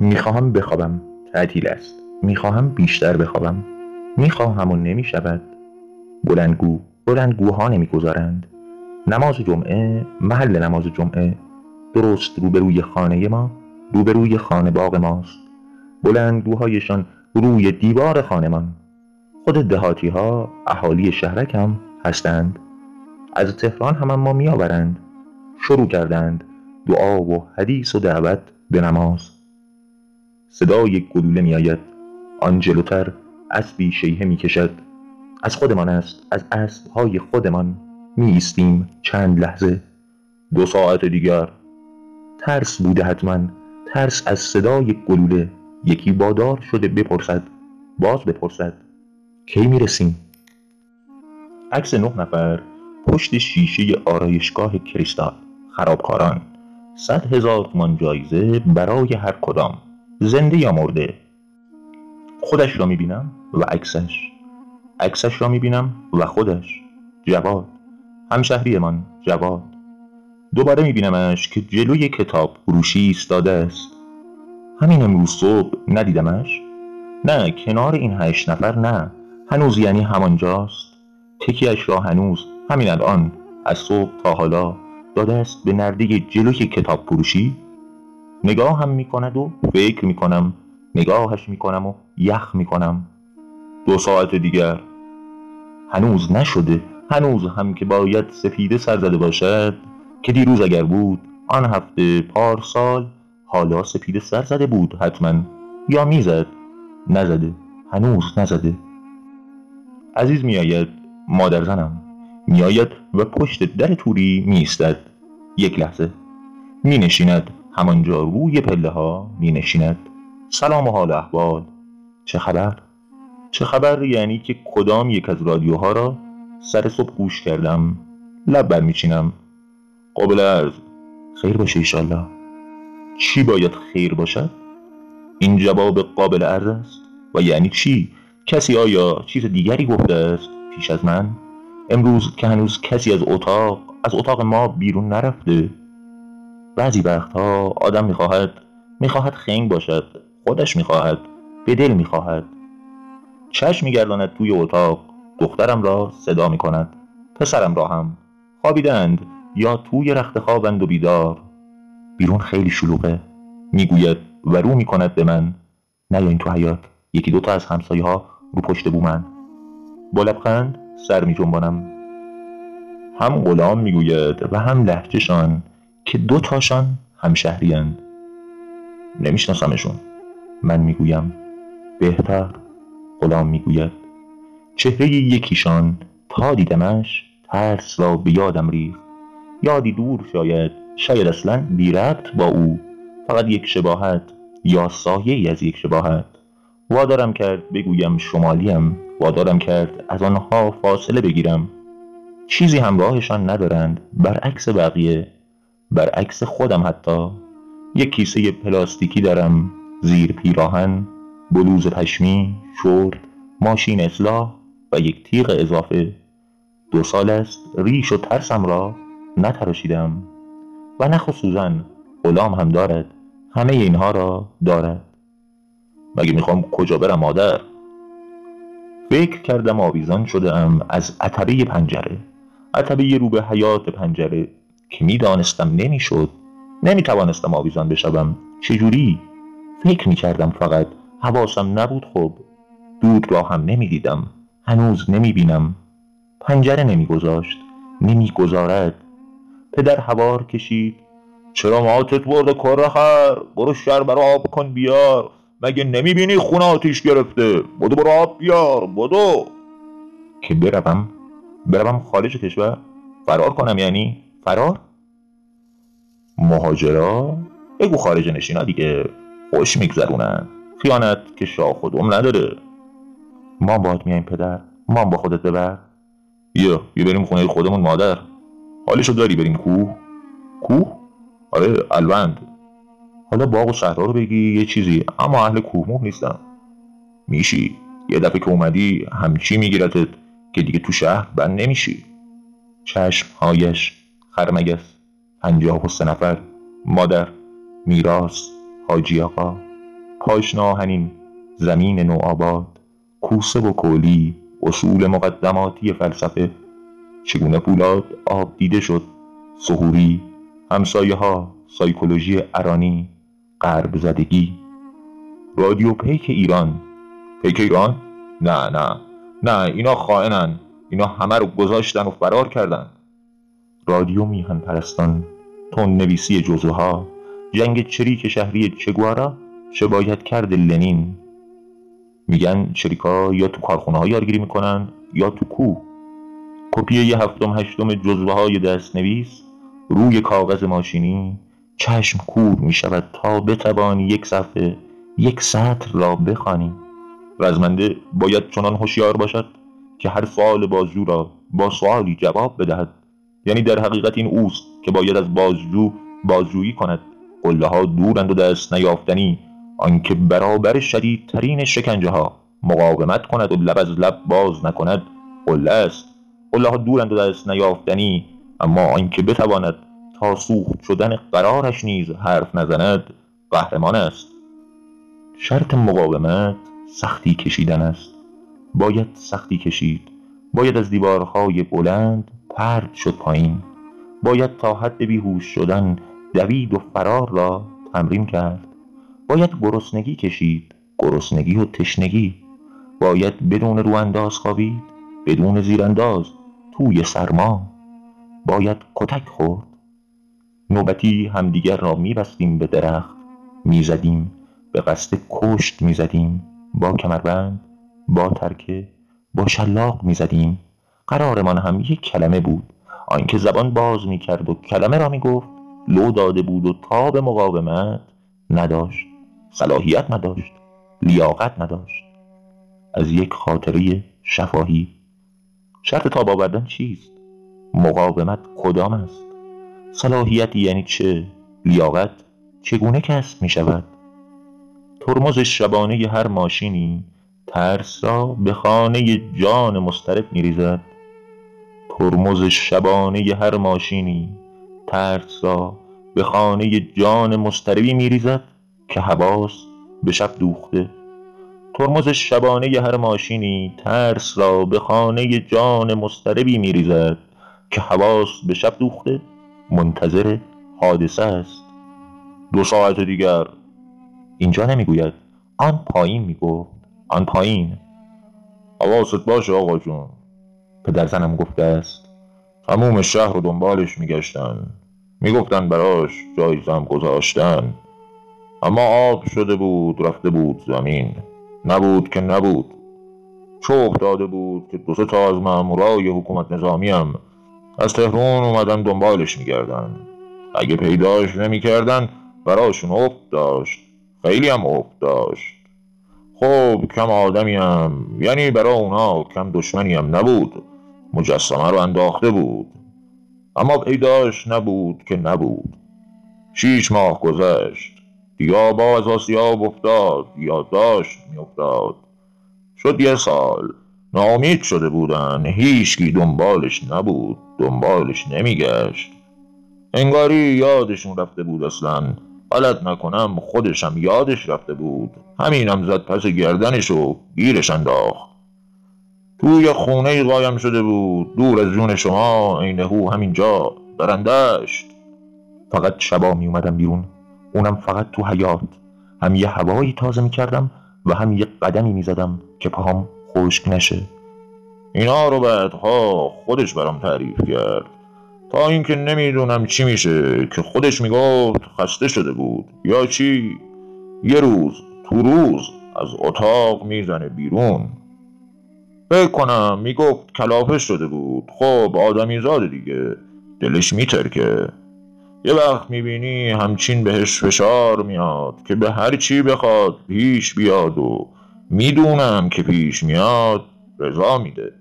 می‌خواهم بخوابم. تعطیل است. می‌خواهم بیشتر بخوابم. می‌خواهم و نمی‌شود. بلندگو بلندگوها نمی‌گذارند. نماز جمعه محل نماز جمعه. درست روبروی خانه ما روبروی خانه باغ ماست. بلندگوهایشان روی دیوار خانمان خود دهاتی ها اهالی شهرک هم هستند. از تهران هم ما میآورند. شروع کردند دعا و حدیث و دعوت به نماز. صدای گلوله میآید. آن جلوتر اسبی شیهه می‌کشد. از خودمان است از اسبهای خودمان می ایستیم چند لحظه. دو ساعت دیگر. ترس بوده حتما. ترس از صدای گلوله. یکی بادار شده بپرسد. باز بپرسد. کی می‌رسیم؟ عکس نه نفر. پشت شیشه آرایشگاه کریستال. خرابکاران. صد هزار تومان جایزه برای هر کدام. زنده یا مرده؟ خودش را می‌بینم و عکسش. عکسش را می‌بینم و خودش. جواد. همشهریمان جواد. دوباره میبینمش که جلوی کتاب فروشی ایستاده است. همین امروز صبح ندیدمش؟ نه کنار این هشت نفر نه. هنوز یعنی همانجاست. تکیش را هنوز همین الان از صبح تا حالا داده است به نرده جلوی کتاب فروشی؟ نگاه هم می‌کند و فکر می‌کنم نگاهش می‌کنم و یخ می‌کنم. دو ساعت دیگر. هنوز نشده. هنوز هم که باید سفیده سر زده باشد. که دیروز اگر بود آن هفته پارسال حالا سپیده سر زده بود حتما. یا می‌زد. نزده. هنوز نزده. عزیز میآید مادر زنم. میآید و پشت در توری میستد یک لحظه. می نشیند همانجا روی پله ها می نشیند. سلام و حال احوال. چه خبر؟ چه خبر یعنی که کدام یک از رادیوها را سر صبح گوش کردم؟ لب برمیچینم. قابل ارز خیر باشه ایشالله. چی باید خیر باشد؟ این جواب قابل ارز است. و یعنی چی؟ کسی آیا چیز دیگری گفته است پیش از من؟ امروز که هنوز کسی از اتاق از اتاق ما بیرون نرفته. بعضی وقتها آدم می‌خواهد می‌خواهد خنگ باشد خودش می‌خواهد به دل می‌خواهد. چشم میگرداند توی اتاق دخترم را صدا می‌کند پسرم را هم. خوابیدند یا توی رخت خوابند و بیدار. بیرون خیلی شلوغه. می‌گوید و رو می‌کند به من. نیاین تو حیات یکی دوتا از همسایه ها رو پشت بومن با لبخند سر می هم غلام می‌گوید و هم لحجهشان که دو تاشان همشهریند نمیشناسمشون. من می‌گویم بهتر غلام می‌گوید. چهره یکیشان تا دیدمش ترس را به یادم ریخت. یادی دور شاید شاید اصلا بی با او. فقط یک شباهت یا سایه از یک شباهت. وادارم کرد بگویم شمالیم. وادارم کرد از آنها فاصله بگیرم. چیزی همراهشان ندارند. برعکس بقیه برعکس خودم حتی. یک کیسه پلاستیکی دارم زیر پیراهن بلوز پشمی شورت ماشین اصلاح و یک تیغ اضافه. دو سال است ریش و ترسم را نتراشیدم. و و سوزن غلام هم دارد. همه اینها را دارد. مگه می‌خوام کجا برم مادر؟ فکر کردم آویزان شده ام از عتبه پنجره. عتبه رو به حیات پنجره. که می‌دانستم نمی‌شد نمی‌توانستم آویزان بشوم. چجوری؟ فکر می‌کردم فقط حواسم نبود. خب دود را هم نمی‌دیدم. هنوز نمی‌بینم. پنجره نمیگذاشت. نمی‌گذارد. پدر هوار کشید. چرا ماتت برده کرخر برو شر برا آب کن بیار. مگه نمی‌بینی خونه آتیش گرفته؟ بدو برو آب بیار. بدو. که بروم؟ بروم خارج کشور؟ فرار کنم یعنی؟ فرار. مهاجرا. بگو خارج نشینا دیگه. خوش میگذرونن. خیانت که شاه و دم نداره. ما باید میایم پدر. ما با خودت ببر. بیا بیا بریم خونه خودمون مادر. حالشو داری بریم کوه. کوه؟ آره الوند. حالا باغ و صحرا رو بگی یه چیزی. اما اهل کوه نیستم میشی. یه دفعه که اومدی همچی میگیرتت که دیگه تو شهر بند نمیشی. چشم هایش خرمگس پنجاه و سه نفر مادر میراس حاجی آقا پاشناهنین زمین نوآباد کوسه و کولی اصول مقدماتی فلسفه چگونه پولاد آب دیده شد؟ سهوری همسایه ها سایکولوژی ارانی غرب زدگی. رادیو پیک ایران. پیک ایران؟ نه نه. نه اینا خائنن. اینا همه رو گذاشتن و فرار کردن. رادیو میهن پرستان تون نویسی جزوها جنگ چریک شهری چگوارا چه باید کرد لنین. میگن چریکا یا تو کارخونه ها یارگیری می‌کنن یا تو کوه کپی یه هفتم هشتم جزوه های دست نویس روی کاغذ ماشینی چشم کور می شود تا بتوانی یک صفحه یک سطر را بخوانی. رزمنده باید چنان هوشیار باشد که هر سوال بازجو را با سوالی جواب بدهد. یعنی در حقیقت این اوست که باید از بازجو بازجویی کند. قله ها دورند و دست نیافتنی. آنکه برابر شدیدترین شکنجه ها مقاومت کند و لب از لب باز نکند قله است. قله ها دورند و دست نیافتنی. اما آنکه بتواند تا سوخت شدن قرارش نیز حرف نزند قهرمان است. شرط مقاومت سختی کشیدن است. باید سختی کشید. باید از دیوارهای بلند پرد شد پایین. باید تا حد بیهوش شدن دوید و فرار را تمرین کرد. باید گرسنگی کشید گرسنگی و تشنگی. باید بدون رو انداز خوابید بدون زیرانداز توی سرما. باید کتک خورد. نوبتی همدیگر را میبستیم به درخت می‌زدیم به قصد کشت می‌زدیم. با کمربند با ترکه با شلاق می‌زدیم. قرارمان هم یک کلمه بود. آنکه زبان باز می‌کرد و کلمه را می‌گفت لو داده بود و تاب مقاومت نداشت. صلاحیت نداشت. لیاقت نداشت. از یک خاطره شفاهی. شرط تاب آوردن چیست؟ مقاومت کدام است؟ صلاحیت یعنی چه؟ لیاقت چگونه کسب می شود ترمز شبانه هر ماشینی ترس را به خانه جان مسترب می ریزد ترمز شبانه هر ماشینی ترس را به خانه جان مستربی می ریزد که حواس به شب دوخته. ترمز شبانه هر ماشینی ترس را به خانه جان مستربی می ریزد که حواس به شب دوخته. منتظر حادثه است. دو ساعت دیگر. اینجا نمی‌گوید. آن پایین می‌گفت. آن پایین. حواست باشه آقا جون. پدر زنم گفته است. تموم شهر رو دنبالش میگشتن. می‌گفتن براش جایزم گذاشتن. اما آب شده بود رفته بود زمین. نبود که نبود. چوب داده بود که دو تا از مامورای حکومت نظامی هم از تهرون اومدن دنبالش میگردن. اگه پیداش نمی‌کردن براشون افت داشت. خیلی هم افت داشت. خب کم آدمی هم یعنی برا اونا کم دشمنی هم نبود. مجسمه رو انداخته بود. اما پیداش نبود که نبود. شیش ماه گذشت. یا باز آسیاب افتاد یا داشت میافتاد. شد یه سال. ناامید شده بودن. هیچکی دنبالش نبود. دنبالش نمیگشت. انگاری یادشون رفته بود اصلا. غلط نکنم خودشم یادش رفته بود. همینم زد پس گردنش و گیرش انداخت. توی خونه قایم شده بود. دور از جون شما عین هو همینجا. درندشت. فقط شبا می اومدم بیرون. اونم فقط تو حیات. هم یه هوایی تازه می کردم و هم یه قدمی می زدم که پاهم خشک نشه. اینا رو بعدها خودش برام تعریف کرد. تا اینکه نمی‌دونم چی میشه که خودش می‌گفت خسته شده بود. یا چی؟ یه روز تو روز از اتاق می‌زنه بیرون. فکر کنم می‌گفت کلافه شده بود. خب آدمی زاده دیگه. دلش میترکه یه وقت می‌بینی همچین بهش فشار میاد که به هر چی بخواد پیش بیاد و می‌دونم که پیش میاد رضا میده.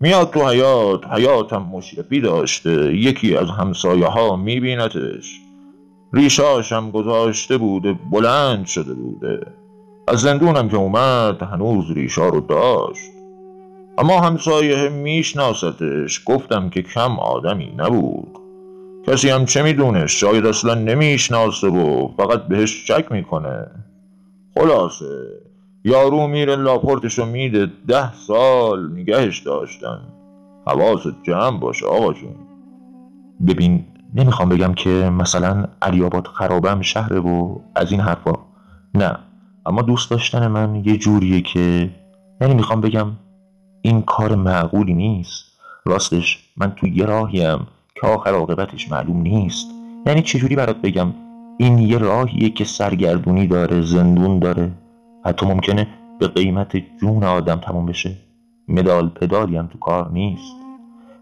میاد تو حیات حیاتم مشرفی داشته. یکی از همسایه ها میبینتش ریشاشم گذاشته بوده بلند شده بوده. از زندونم که اومد هنوز ریشا رو داشت. اما همسایه میشناستش. گفتم که کم آدمی نبود. کسی هم چه می‌دونه؟ شاید اصلا نمی‌شناسه و فقط بهش شک می‌کنه. خلاصه یارو میره لاپورتشو میده ده سال نگهش داشتن. حواست جمع باشه آقا جون. ببین نمی‌خوام بگم که مثلا علی آباد خرابم شهره و از این حرفا. نه اما دوست داشتن من یه جوریه که یعنی می‌خوام بگم این کار معقولی نیست. راستش من تو یه راهیم که آخر عاقبتش معلوم نیست. یعنی چجوری برات بگم؟ این یه راهیه که سرگردونی داره زندون داره. حتی ممکنه به قیمت جون آدم تموم بشه. مدال پدالی هم تو کار نیست.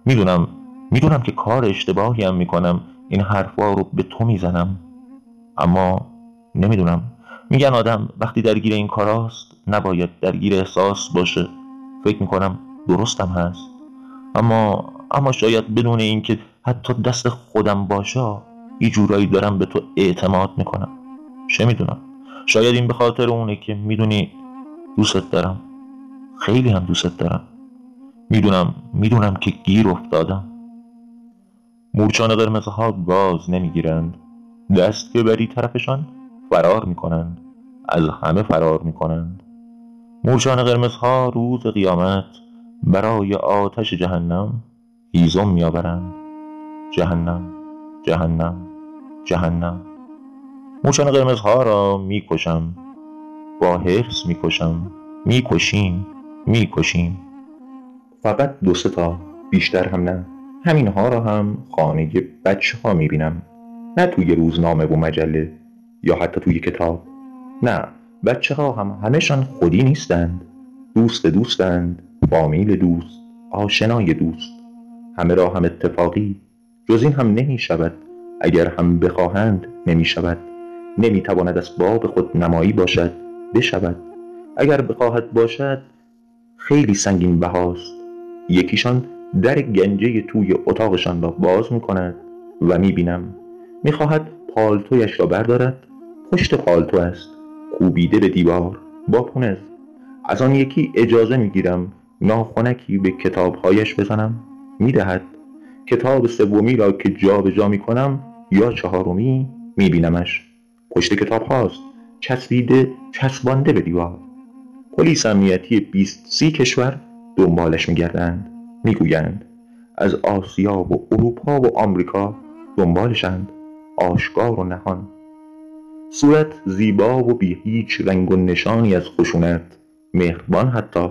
می‌دونم می‌دونم که کار اشتباهی هم می‌کنم. این حرفا رو به تو می‌زنم. اما نمی‌دونم. میگن آدم وقتی درگیر این کاراست نباید درگیر احساس باشه. فکر می‌کنم درستم هست. اما اما شاید بدون اینکه حتی دست خودم باشه یه جورایی دارم به تو اعتماد می‌کنم. چه می‌دونم؟ شاید این به خاطر اونه که می‌دونی دوستت دارم. خیلی هم دوستت دارم. می‌دونم می‌دونم که گیر افتادم. مورچان قرمزها باز نمی‌گیرند. دست که بری طرفشان فرار می‌کنند. از همه فرار می‌کنند. مورچان قرمزها روز قیامت برای آتش جهنم هیزم میآورند. جهنم جهنم جهنم. موچان قرمزها را می‌کشم. با حرس می‌کشم. می‌کشیم می‌کشیم. فقط دو تا بیشتر هم نه. همینها را هم خانه بچه ها می‌بینم. نه توی روزنامه و مجله یا حتی توی کتاب. نه. بچه ها هم همهشان خودی نیستند. دوست دوستند فامیل دوست آشنای دوست. همه را هم اتفاقی جز این هم نمی شود اگر هم بخواهند نمی شود نمی تواند از باب خود نمایی باشد بشود. اگر بخواهد باشد خیلی سنگین بهاست. یکیشان در گنجه توی اتاقشان را باز می کند و می بینم می خواهد پالتویش را بردارد. پشت پالتو است. کوبیده به دیوار. با پونز. از آن یکی اجازه می گیرم ناخونکی به کتابهایش بزنم. می دهد کتاب سومی را که جابجا جا می کنم یا چهارمی می بینمش پشت کتاب هاست چسبیده چسبانده به دیوار. پلیس امنیتی 20 سی کشور دنبالش میگردند. می‌گویند از آسیا و اروپا و آمریکا دنبالشند. آشکار و نهان. صورت زیبا و بی هیچ رنگ و نشانی از خشونت. مهربان حتی.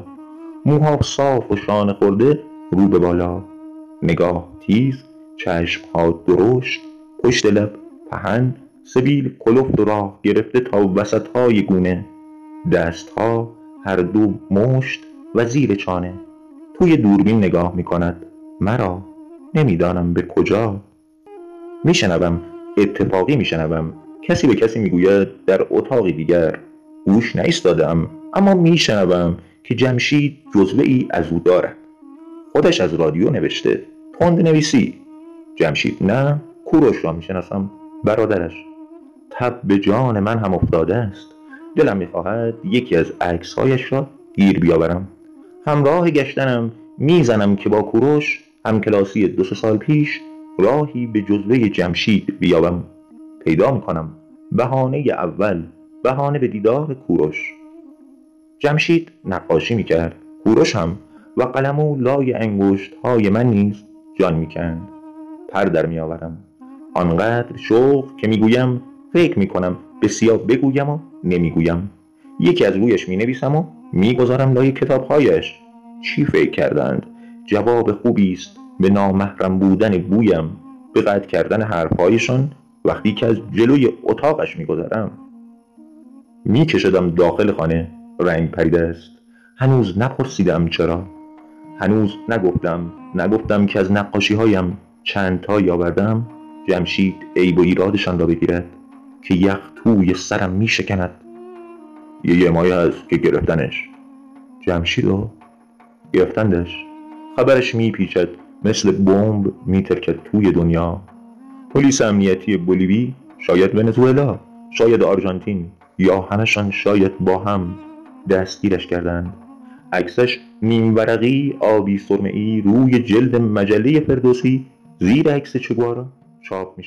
موها صاف و شانه خورده رو به بالا. نگاه تیز چشمها درشت. پشت لب پهن سبیل کلفت و راه گرفته تا وسط های گونه. دستها هر دو مشت و زیر چانه. توی دوربین نگاه می کند مرا؟ نمی‌دانم به کجا. میشنوم. اتفاقی میشنوم. کسی به کسی می‌گوید در اتاقی دیگر گوش نایستادم اما میشنوم که جمشید جزوه ای از او دارد. خودش از رادیو نوشته تند نویسی. جمشید نه کوروش را می‌شناسم برادرش. تب به جان من هم افتاده است. دلم می‌خواهد یکی از عکسهایش را گیر بیاورم. همراه گشتنم می‌زنم که با کوروش کلاسی دو سال پیش راهی به جزوه جمشید بیابم. پیدا می‌کنم. بهانه اول بهانه به دیدار کوروش. جمشید نقاشی می‌کرد. کوروش هم و قلمو لای انگشت های من نیز جان می‌کند. پر در میآورم. آنقدر شوق که می‌گویم فکر می‌کنم. بسیار بگویم و نمی‌گویم. یکی از رویش می‌نویسم و می‌گذارم لای کتابهایش. چی فکر کردند؟ جواب خوبی است. به نامحرم بودن بویم. به قطع کردن حرفهایشان وقتی که از جلوی اتاقش میگذرم میکشدم داخل خانه. رنگ پریده است. هنوز نپرسیدم چرا. هنوز نگفتم. نگفتم که از نقاشی هایم چند تا یاوردم. جمشید عیب و ایرادشان را بگیرد که یخ توی سرم می شکند یه یه مایه هست که گرفتنش. جمشید رو گرفتندش. خبرش میپیچد. مثل بمب میترکد توی دنیا. پلیس امنیتی بولیوی شاید ونزوئلا شاید آرژانتین یا همشان شاید با هم دستگیرش کردند. عکسش نیم ورقی آبی سرمهای روی جلد مجله فردوسی زیر عکس چگوارا چاپ می